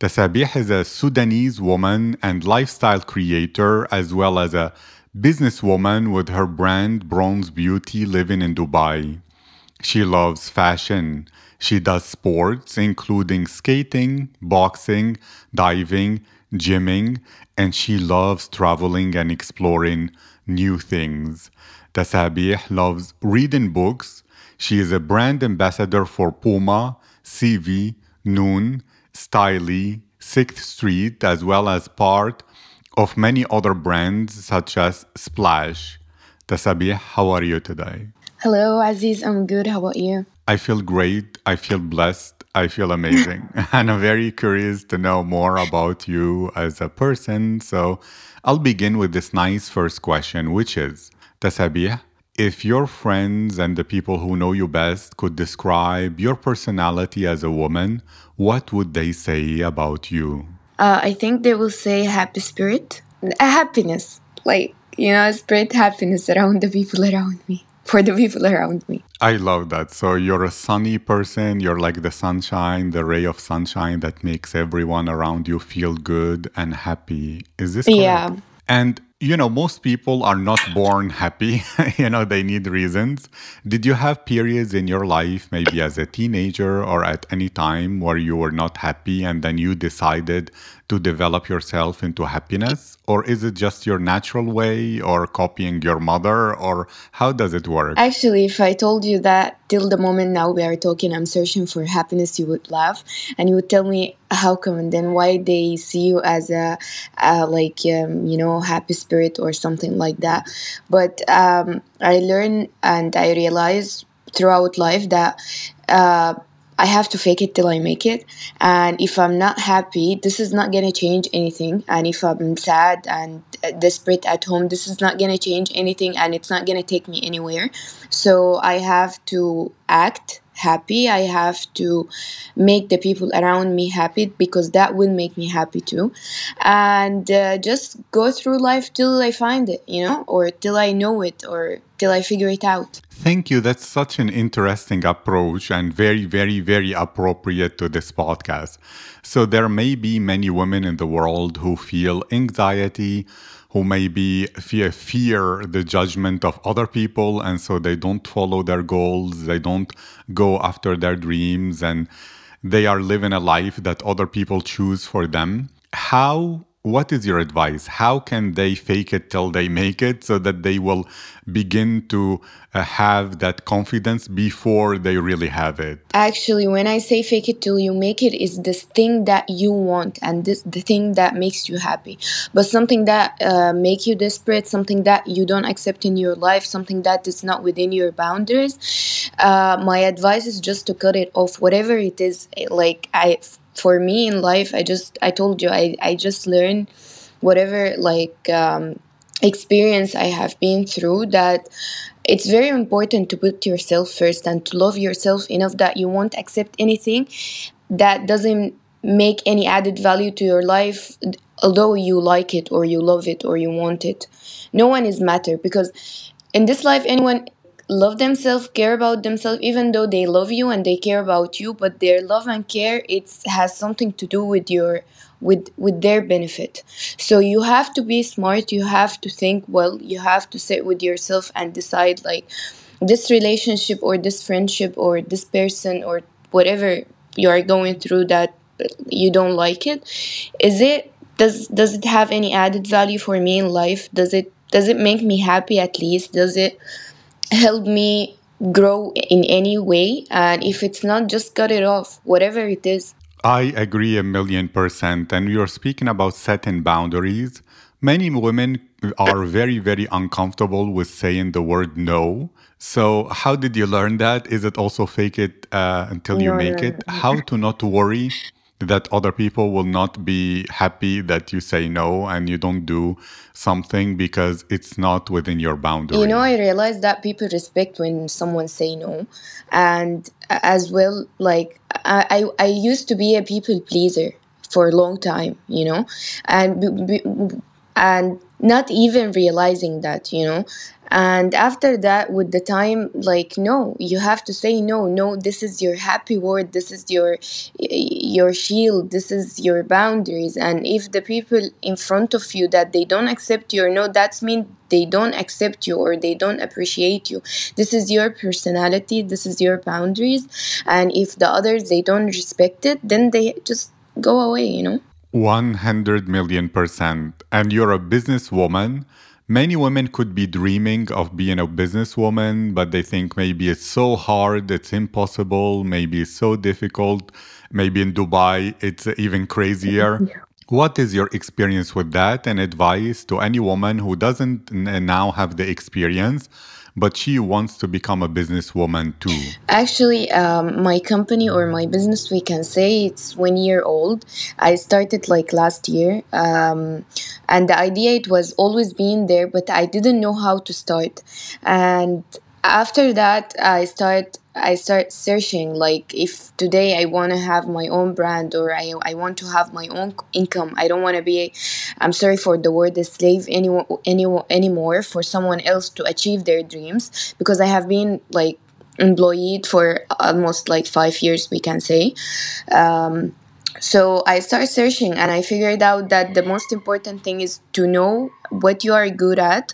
Tasabih is a Sudanese woman and lifestyle creator, as well as a businesswoman with her brand Bronze Beauty living in Dubai. She loves fashion. She does sports, including skating, boxing, diving, gymming, and she loves traveling and exploring new things. Tasabih loves reading books. She is a brand ambassador for Puma, Sivvi, Noon, Stylie, Sixth Street, as well as part of many other brands such as Splash. Tasabih, how are you today? Hello, Aziz. I'm good. How about you? I feel great. I feel blessed. I feel amazing. and I'm very curious to know more about you as a person. So I'll begin with this nice first question, which is Tasabih, if your friends and the people who know you best could describe your personality as a woman, what would they say about you? Uh, I think they will say happy spirit, a happiness, like, you know, spread happiness around the people around me, for the people around me. I love that. So you're a sunny person. You're like the sunshine, the ray of sunshine that makes everyone around you feel good and happy. Is this correct? Yeah. And you know, most people are not born happy. you know, they need reasons. Did you have periods in your life, maybe as a teenager or at any time, where you were not happy and then you decided to develop yourself into happiness? Or is it just your natural way or copying your mother? Or how does it work? Actually, if I told you that till the moment now we are talking, I'm searching for happiness, you would laugh and you would tell me how come and then why they see you as a, a like, um, you know, happy spirit or something like that. But um, I learned and I realized throughout life that uh, I have to fake it till I make it. And if I'm not happy, this is not gonna change anything. And if I'm sad and desperate at home, this is not gonna change anything and it's not gonna take me anywhere. So I have to act happy. I have to make the people around me happy because that will make me happy too. And uh, just go through life till I find it, you know, or till I know it, or till I figure it out. Thank you. That's such an interesting approach and very, very, very appropriate to this podcast. So, there may be many women in the world who feel anxiety, who maybe fear, fear the judgment of other people, and so they don't follow their goals, they don't go after their dreams, and they are living a life that other people choose for them. How what is your advice? How can they fake it till they make it so that they will begin to uh, have that confidence before they really have it? Actually, when I say fake it till you make it, is this thing that you want and this the thing that makes you happy. But something that uh, make you desperate, something that you don't accept in your life, something that is not within your boundaries. Uh, my advice is just to cut it off. Whatever it is, like I for me in life i just i told you i, I just learned whatever like um, experience i have been through that it's very important to put yourself first and to love yourself enough that you won't accept anything that doesn't make any added value to your life although you like it or you love it or you want it. No one is matter because in this life anyone love themselves care about themselves even though they love you and they care about you but their love and care it has something to do with your with with their benefit. So you have to be smart. You have to think well. You have to sit with yourself and decide like this relationship or this friendship or this person or whatever you are going through that you don't like it is it does does it have any added value for me in life? Does it does it make me happy at least? Does it help me grow in any way and if it's not just cut it off whatever it is I agree a million percent. And you're speaking about setting boundaries. Many women are very, very uncomfortable with saying the word no. So, how did you learn that? Is it also fake it uh, until you no make no it? How to not worry that other people will not be happy that you say no and you don't do something because it's not within your boundary. You know. I realize that people respect when someone say no, and as well, like I, I, used to be a people pleaser for a long time, you know, and and not even realizing that, you know, and after that, with the time, like no, you have to say no. No, this is your happy word. This is your your shield. This is your boundaries. And if the people in front of you that they don't accept you or no, that's mean they don't accept you or they don't appreciate you. This is your personality. This is your boundaries. And if the others they don't respect it, then they just go away. You know. 100 million percent. And you're a businesswoman. Many women could be dreaming of being a businesswoman, but they think maybe it's so hard, it's impossible, maybe it's so difficult. Maybe in Dubai, it's even crazier. What is your experience with that and advice to any woman who doesn't now have the experience, but she wants to become a businesswoman too? Actually, um, my company or my business, we can say it's one year old. I started like last year, um, and the idea it was always being there, but I didn't know how to start. And after that, I start I start searching like if today I want to have my own brand or I, I want to have my own income. I don't want to be I'm sorry for the word a slave any, any, anymore for someone else to achieve their dreams because I have been like employed for almost like five years we can say um, so i started searching and i figured out that the most important thing is to know what you are good at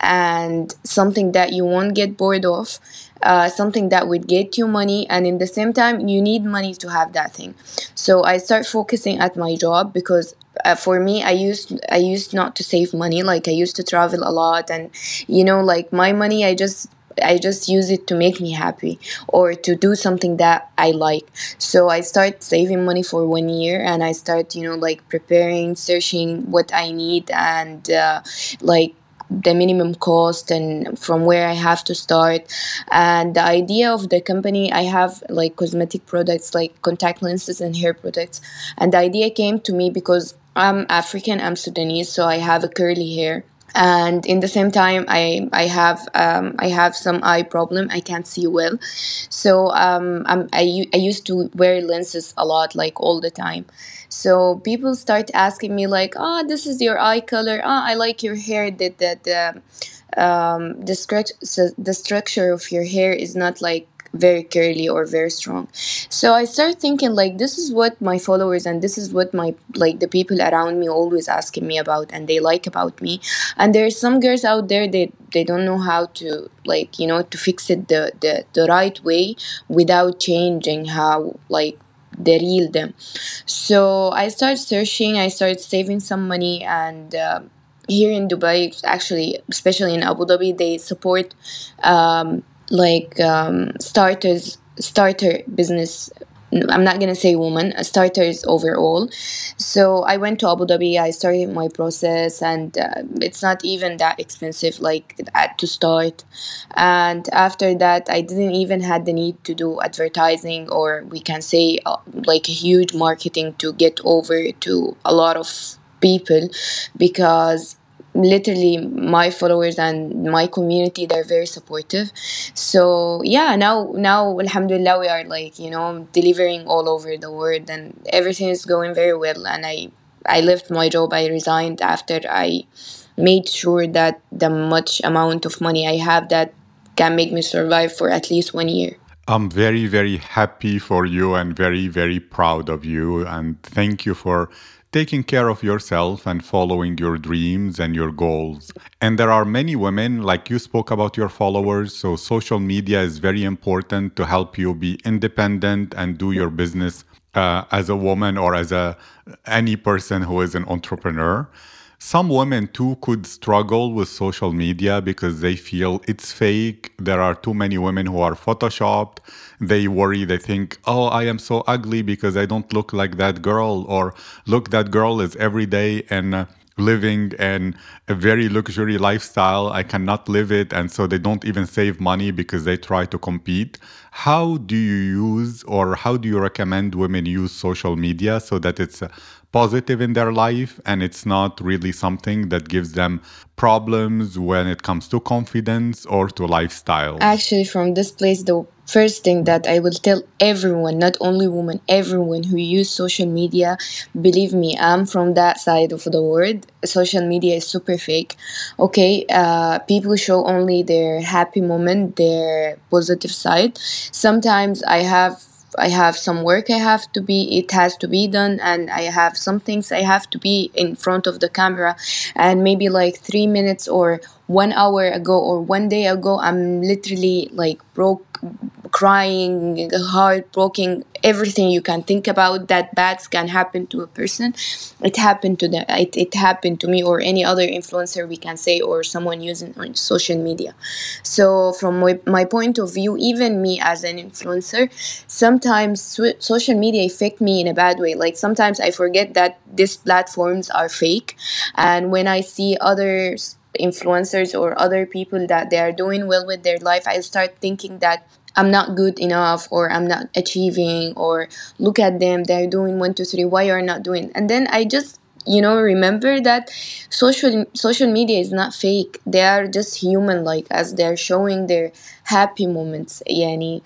and something that you won't get bored of uh, something that would get you money and in the same time you need money to have that thing so i start focusing at my job because uh, for me i used i used not to save money like i used to travel a lot and you know like my money i just I just use it to make me happy or to do something that I like. So I start saving money for one year and I start, you know, like preparing, searching what I need and uh, like the minimum cost and from where I have to start. And the idea of the company, I have like cosmetic products like contact lenses and hair products. And the idea came to me because I'm African, I'm Sudanese, so I have a curly hair and in the same time i i have um, i have some eye problem. I can't see well. So um, I'm, I, I used to wear lenses a lot like all the time. So people start asking me like oh this is your eye color. Oh i like your hair. That that um, the, stru- the structure of your hair is not like very curly or very strong. So i started thinking like this is what my followers and this is what my like the people around me always asking me about and they like about me. And there's some girls out there that they don't know how to like you know to fix it the the, the right way without changing how like the real them. So i started searching i started saving some money and uh, here in dubai actually especially in abu dhabi they support um, like um, starters starter business i'm not gonna say woman starters overall. So i went to abu dhabi i started my process and uh, it's not even that expensive like to start. And after that i didn't even had the need to do advertising or we can say uh, like huge marketing to get over to a lot of people because literally my followers and my community they're very supportive. So yeah now now alhamdulillah we are like you know delivering all over the world and everything is going very well. And i i left my job i resigned after i made sure that the much amount of money i have that can make me survive for at least one year. I'm very, very happy for you and very, very proud of you. And thank you for taking care of yourself and following your dreams and your goals. And there are many women, like you spoke about your followers. So social media is very important to help you be independent and do your business uh, as a woman or as a any person who is an entrepreneur. Some women too could struggle with social media because they feel it's fake. There are too many women who are photoshopped. They worry, they think, oh, I am so ugly because I don't look like that girl, or look, that girl is every day and uh, living in a very luxury lifestyle. I cannot live it. And so they don't even save money because they try to compete. How do you use or how do you recommend women use social media so that it's uh, positive in their life and it's not really something that gives them problems when it comes to confidence or to lifestyle? Actually, from this place, the first thing that I will tell everyone, not only women, everyone who use social media, believe me, I'm from that side of the world. Social media is super fake. Okay, uh, people show only their happy moment, their positive side. Sometimes I have I have some work I have to be it has to be done and I have some things I have to be in front of the camera and maybe like 3 minutes or 1 hour ago or 1 day ago I'm literally like broke crying, heartbroken, everything you can think about that bad can happen to a person. It happened to them. It, it happened to me or any other influencer we can say or someone using on social media. So from my, my point of view, even me as an influencer, sometimes social media affect me in a bad way. Like sometimes I forget that these platforms are fake, and when I see others influencers or other people that they are doing well with their life i start thinking that I'm not good enough or I'm not achieving or look at them they're doing one two three why are not doing? And then I just you know remember that social social media is not fake. They are just human like as they're showing their happy moments yani.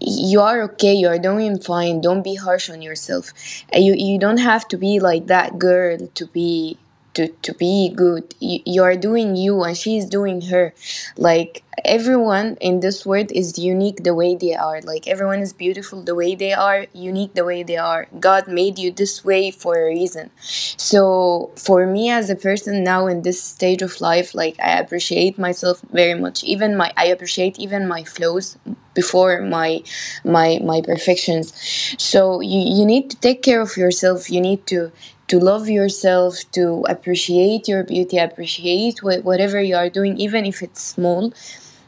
You are okay you are doing fine don't be harsh on yourself. You you don't have to be like that girl to be to, to be good. You, you are doing you and she's doing her. Like everyone in this world is unique the way they are. Like everyone is beautiful the way they are unique the way they are. God made you this way for a reason. So for me as a person now in this stage of life like i appreciate myself very much. Even my i appreciate even my flaws before my my my perfections. So you, you need to take care of yourself. You need to to love yourself, to appreciate your beauty, appreciate whatever you are doing, even if it's small.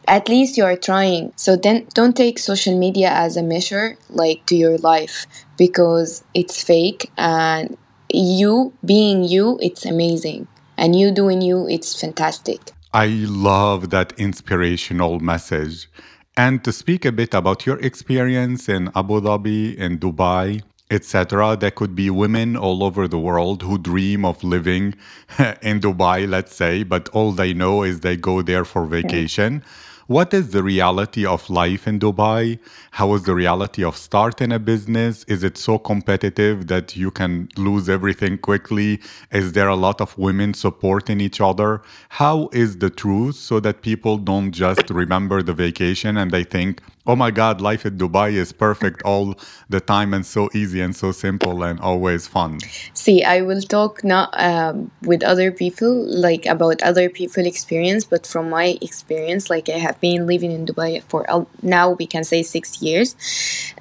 At least you are trying. So then don't take social media as a measure like to your life because it's fake and you being you, it's amazing. And you doing you, it's fantastic. I love that inspirational message. And to speak a bit about your experience in Abu Dhabi, in Dubai, etc. There could be women all over the world who dream of living in Dubai, let's say, but all they know is they go there for hmm. vacation. What is the reality of life in Dubai? How is the reality of starting a business? Is it so competitive that you can lose everything quickly? Is there a lot of women supporting each other? How is the truth so that people don't just remember the vacation and they think, oh my God, life in Dubai is perfect all the time and so easy and so simple and always fun? See, I will talk not um, with other people, like about other people' experience, but from my experience, like I have been living in Dubai for now, we can say six years.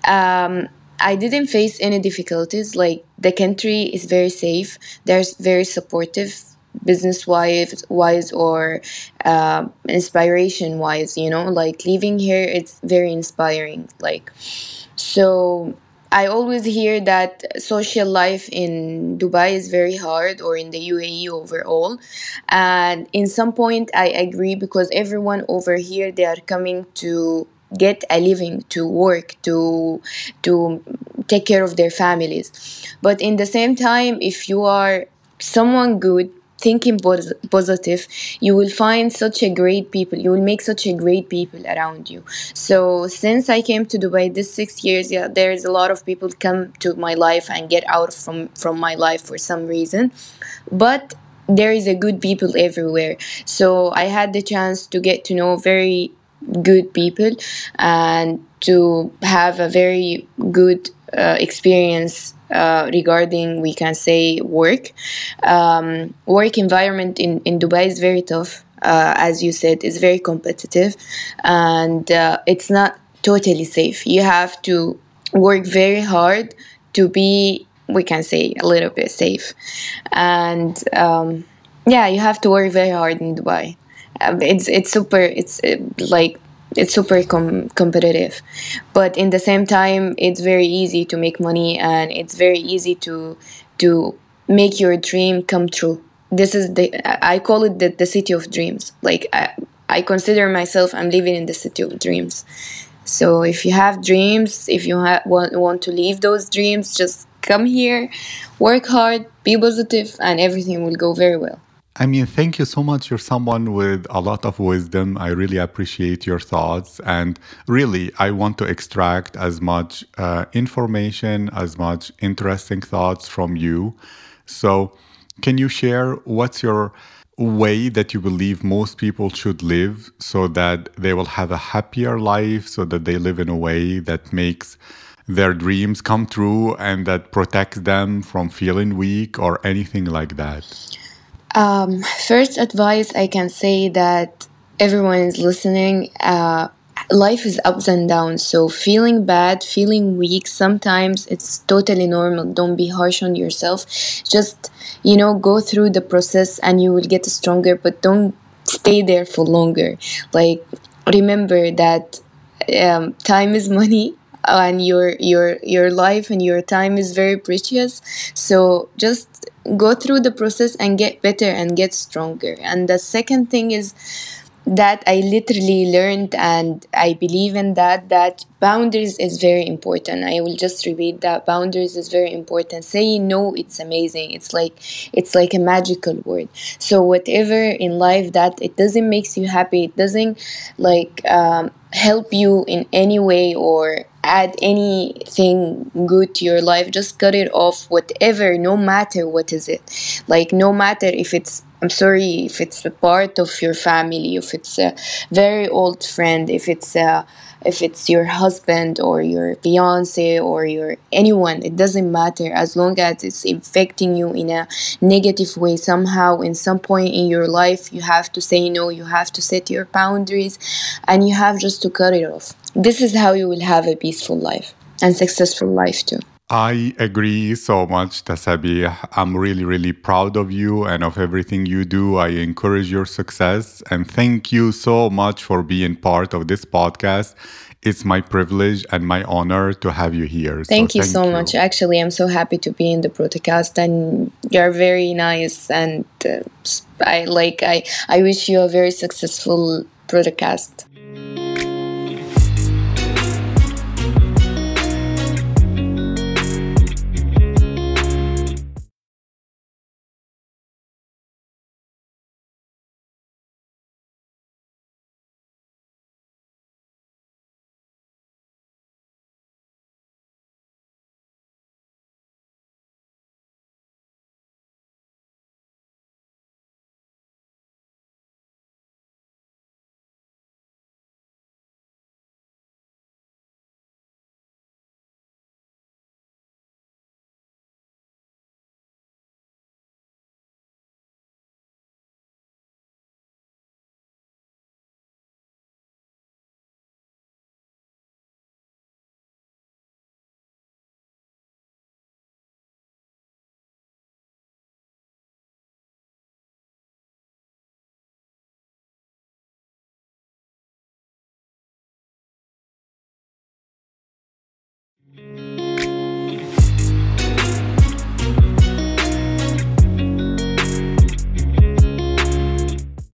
Um, I didn't face any difficulties. Like the country is very safe. They're very supportive business wise wise or uh, inspiration wise you know like living here it's very inspiring like so I always hear that social life in Dubai is very hard or in the UAE overall. And in some point I agree because everyone over here they are coming to get a living, to work, to to take care of their families. But in the same time if you are someone good thinking positive you will find such a great people you will make such a great people around you. So since i came to dubai this six years yeah there's a lot of people come to my life and get out from from my life for some reason. But there is a good people everywhere. So i had the chance to get to know very good people and to have a very good uh, experience uh, regarding we can say work um, work environment in, in dubai is very tough uh, as you said it's very competitive and uh, it's not totally safe you have to work very hard to be we can say a little bit safe and um, yeah, you have to work very hard in Dubai. Um, it's it's super. It's uh, like it's super com- competitive, but in the same time, it's very easy to make money and it's very easy to to make your dream come true. This is the I call it the, the city of dreams. Like I, I consider myself I'm living in the city of dreams. So if you have dreams, if you ha- want want to live those dreams, just come here, work hard, be positive, and everything will go very well. I mean, thank you so much. You're someone with a lot of wisdom. I really appreciate your thoughts. And really, I want to extract as much uh, information, as much interesting thoughts from you. So, can you share what's your way that you believe most people should live so that they will have a happier life, so that they live in a way that makes their dreams come true and that protects them from feeling weak or anything like that? Um, first advice I can say that everyone is listening. Uh, life is ups and downs, so feeling bad, feeling weak, sometimes it's totally normal. Don't be harsh on yourself. Just you know, go through the process and you will get stronger. But don't stay there for longer. Like remember that um, time is money and your your your life and your time is very precious so just go through the process and get better and get stronger and the second thing is that I literally learned and I believe in that that boundaries is very important. I will just repeat that boundaries is very important. Saying no it's amazing. It's like it's like a magical word. So whatever in life that it doesn't makes you happy, it doesn't like um, help you in any way or add anything good to your life just cut it off whatever no matter what is it. Like no matter if it's i'm sorry if it's a part of your family if it's a very old friend if it's a if it's your husband or your fiance or your anyone it doesn't matter. As long as it's infecting you in a negative way somehow in some point in your life you have to say no you have to set your boundaries and you have just to cut it off. This is how you will have a peaceful life and successful life too I agree so much, Tasabih. I'm really, really proud of you and of everything you do. I encourage your success and thank you so much for being part of this podcast. It's my privilege and my honor to have you here. Thank so you thank so you. much. Actually, I'm so happy to be in the podcast and you're very nice and uh, I like I I wish you a very successful podcast.